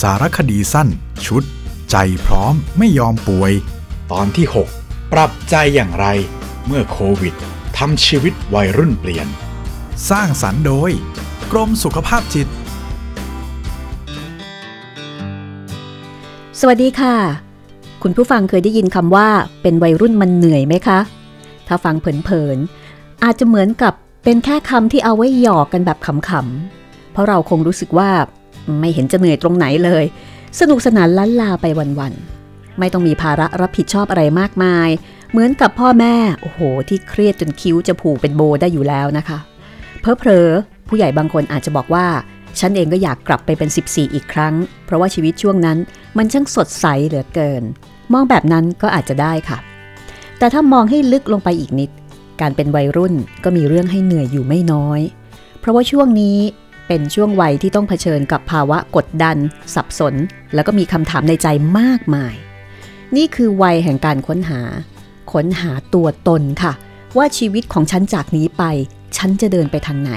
สารคดีสั้น ชุด ใจพร้อมไม่ยอมป่วย ตอนที่ 6 ปรับใจอย่างไร เมื่อโควิดทำชีวิตวัยรุ่นเปลี่ยน สร้างสรรค์โดย กรมสุขภาพจิต สวัสดีค่ะ คุณผู้ฟังเคยได้ยินคำว่า เป็นวัยรุ่นมันเหนื่อยไหมคะ ถ้าฟังเผินๆอาจจะเหมือนกับเป็นแค่คำที่เอาไว้หยอกกันแบบขำๆเพราะเราคงรู้สึกว่า ไม่เห็นจะเหนื่อยตรงไหนเลย สนุกสนานล้านลาไปวันๆ ไม่ต้องมีภาระรับผิดชอบอะไรมากมาย เหมือนกับพ่อแม่ โอ้โห ที่เครียดจนคิ้วจะผูกเป็นโบได้อยู่แล้วนะคะ เพอเพอผู้ใหญ่บางคนอาจจะบอกว่า ฉันเองก็อยากกลับไปเป็น 14 อีกครั้ง เพราะว่าชีวิตช่วงนั้นมันช่างสดใสเหลือเกิน มองแบบนั้นก็อาจจะได้ค่ะ แต่ถ้ามองให้ลึกลงไปอีกนิด การเป็นวัยรุ่นก็มีเรื่องให้เหนื่อยอยู่ไม่น้อย เพราะว่าช่วงนี้ เป็นช่วงวัยที่ต้องเผชิญกับภาวะกดดัน สับสน แล้วก็มีคำถามในใจมากมาย นี่คือวัยแห่งการค้นหา ค้นหาตัวตนค่ะ ว่าชีวิตของฉันจากนี้ไป ฉันจะเดินไปทางไหน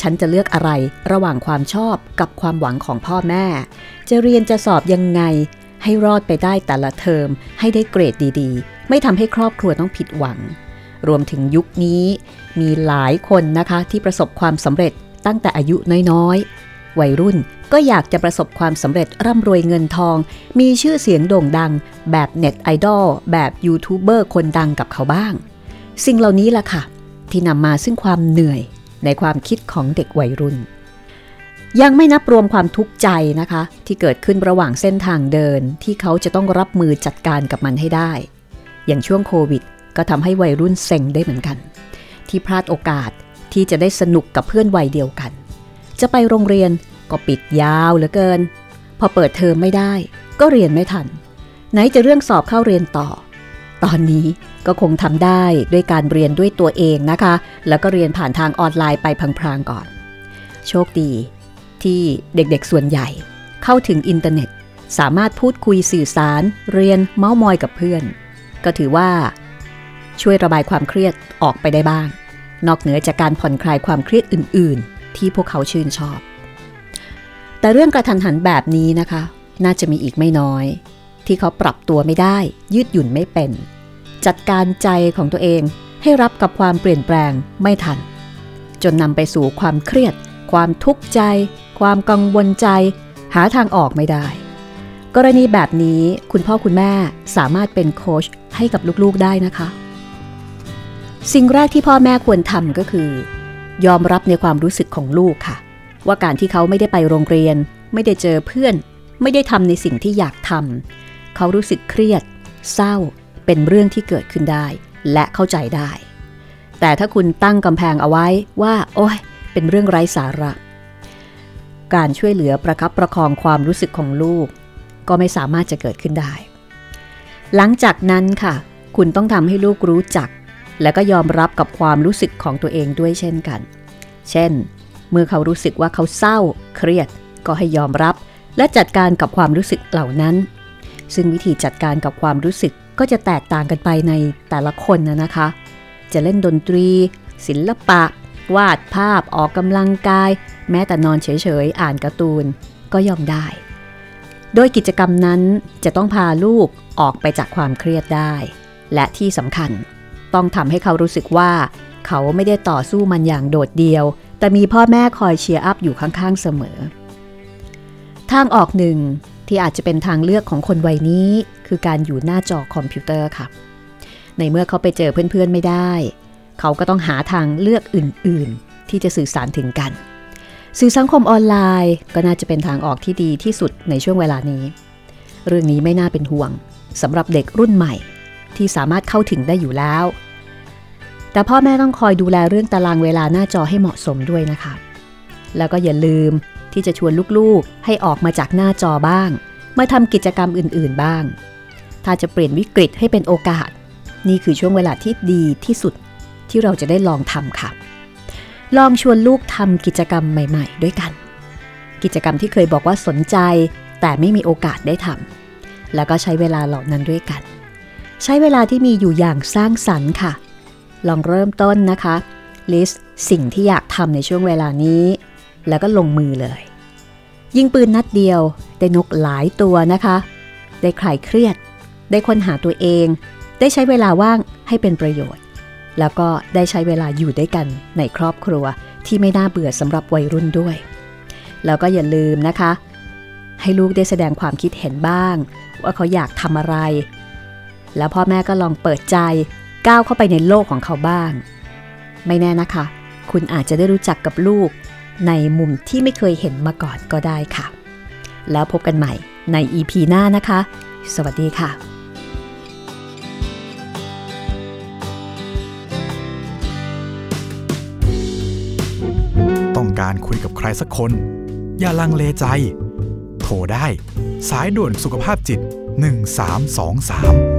ฉันจะเลือกอะไรระหว่างความชอบกับความหวังของพ่อแม่ จะเรียนจะสอบยังไง ให้รอดไปได้แต่ละเทอม ให้ได้เกรดดีๆ ไม่ทำให้ครอบครัวต้องผิดหวังรวมถึงยุคนี้มีหลายคนนะคะที่ประสบความสำเร็จ ตั้งแต่อายุน้อยๆ วัยรุ่นก็อยากจะประสบความสำเร็จร่ำรวยเงินทอง มีชื่อเสียงโด่งดัง แบบเน็ตไอดอลแบบยูทูบเบอร์คนดังกับเขาบ้าง สิ่งเหล่านี้ล่ะค่ะ ที่นำมาซึ่งความเหนื่อยในความคิดของเด็กวัยรุ่น ยังไม่นับรวมความทุกข์ใจนะคะ ที่เกิดขึ้นระหว่างเส้นทางเดินที่เขาจะต้องรับมือจัดการกับมันให้ได้ อย่างช่วงโควิด ก็ทำให้วัยรุ่นเซ็งได้เหมือนกัน ที่พลาดโอกาส ที่จะได้สนุกกับเพื่อนวัยเดียวกัน จะไปโรงเรียนก็ปิดยาวเหลือเกิน พอเปิดเทอมไม่ได้ ก็เรียนไม่ทัน ไหนจะเรื่องสอบเข้าเรียนต่อ ตอนนี้ก็คงทำได้ด้วยการเรียนด้วยตัวเองนะคะ แล้วก็เรียนผ่านทางออนไลน์ไปพลางๆก่อน โชคดี ที่เด็กๆส่วนใหญ่ เข้าถึงอินเทอร์เน็ต สามารถพูดคุยสื่อสาร เรียนเม้ามอยกับเพื่อน ก็ถือว่า ช่วยระบายความเครียดออกไปได้บ้าง นอกเหนือจากการผ่อนคลายความเครียดอื่น ๆ ที่พวกเขาชื่นชอบ แต่เรื่องกระทันหันแบบนี้นะคะ น่าจะมีอีกไม่น้อย ที่เขาปรับตัวไม่ได้ ยืดหยุ่นไม่เป็น จัดการใจของตัวเองให้รับกับความเปลี่ยนแปลงไม่ทัน จนนำไปสู่ความเครียด ความทุกข์ใจ ความกังวลใจ หาทางออกไม่ได้ กรณีแบบนี้คุณพ่อคุณแม่สามารถเป็นโค้ชให้กับลูกๆได้นะคะ สิ่งแรกที่พ่อแม่ควรทำก็คือ ยอมรับในความรู้สึกของลูกค่ะ ว่าการที่เขาไม่ได้ไปโรงเรียน ไม่ได้เจอเพื่อน ไม่ได้ทำในสิ่งที่อยากทำเขารู้สึกเครียด เศร้า เป็นเรื่องที่เกิดขึ้นได้ และเข้าใจได้ แต่ถ้าคุณตั้งกำแพงเอาไว้ว่า โอ้ยเป็นเรื่องไร้สาระ การช่วยเหลือประคับประคองความรู้สึกของลูก ก็ไม่สามารถจะเกิดขึ้นได้ หลังจากนั้นค่ะ คุณต้องทำให้ลูกรู้จัก และก็ยอมรับกับความรู้สึกของตัวเองด้วยเช่นกัน เช่น เมื่อเขารู้สึกว่าเขาเศร้า เครียด ก็ให้ยอมรับ และจัดการกับความรู้สึกเหล่านั้น ซึ่งวิธีจัดการกับความรู้สึกก็จะแตกต่างกันไปในแต่ละคนนะนะคะ จะเล่นดนตรี ศิลปะ วาดภาพ ออกกำลังกาย แม้แต่นอนเฉยๆ อ่านการ์ตูน ก็ยอมได้ โดยกิจกรรมนั้นจะต้องพาลูกออกไปจากความเครียดได้ และที่สำคัญ ต้องทำให้เขารู้สึกว่า เขาไม่ได้ต่อสู้มันอย่างโดดเดี่ยว แต่มีพ่อแม่คอย cheer up อยู่ข้างๆเสมอ ทางออกหนึ่งที่อาจจะเป็นทางเลือกของคนวัยนี้ คือการอยู่หน้าจอคอมพิวเตอร์ค่ะ ในเมื่อเขาไปเจอเพื่อนๆไม่ได้ เขาก็ต้องหาทางเลือกอื่นๆ ที่จะสื่อสารถึงกัน สื่อสังคมออนไลน์ก็น่าจะเป็นทางออกที่ดีที่สุดในช่วงเวลานี้ เรื่องนี้ไม่น่าเป็นห่วงสำหรับเด็กรุ่นใหม่ ที่สามารถเข้าถึงได้อยู่แล้ว แต่พ่อแม่ต้องคอยดูแลเรื่องตารางเวลาหน้าจอให้เหมาะสมด้วยนะคะ แล้วก็อย่าลืมที่จะชวนลูกๆ ให้ออกมาจากหน้าจอบ้าง มาทำกิจกรรมอื่นๆบ้าง ถ้าจะเปลี่ยนวิกฤตให้เป็นโอกาส นี่คือช่วงเวลาที่ดีที่สุดที่เราจะได้ลองทำค่ะ ลองชวนลูกทำกิจกรรมใหม่ ๆ ด้วยกัน กิจกรรมที่เคยบอกว่าสนใจ แต่ไม่มีโอกาสได้ทำแล้วก็ใช้เวลาเหล่านั้นด้วยกัน ใช้เวลาที่มีอยู่อย่างสร้างสรรค์ค่ะ ลองเริ่มต้นนะคะ ลิสต์สิ่งที่อยากทำในช่วงเวลานี้ แล้วก็ลงมือเลย ยิงปืนนัดเดียว ได้นกหลายตัวนะคะ ได้คลายเครียด ได้ค้นหาตัวเอง ได้ใช้เวลาว่างให้เป็นประโยชน์ แล้วก็ได้ใช้เวลาอยู่ด้วยกันในครอบครัวที่ไม่น่าเบื่อสำหรับวัยรุ่นด้วย แล้วก็อย่าลืมนะคะ ให้ลูกได้แสดงความคิดเห็นบ้าง ว่าเขาอยากทำอะไร แล้วพ่อแม่ก็ลองเปิดใจก้าวเข้าไปในโลกของเขาบ้าง ไม่แน่นะคะ คุณอาจจะได้รู้จักกับลูก ในมุมที่ไม่เคยเห็นมาก่อนก็ได้ค่ะ แล้วพบกันใหม่ใน EP หน้านะคะ สวัสดีค่ะต้องการคุยกับใครสักคน อย่าลังเลใจ โทรได้ สายด่วนสุขภาพจิต 1323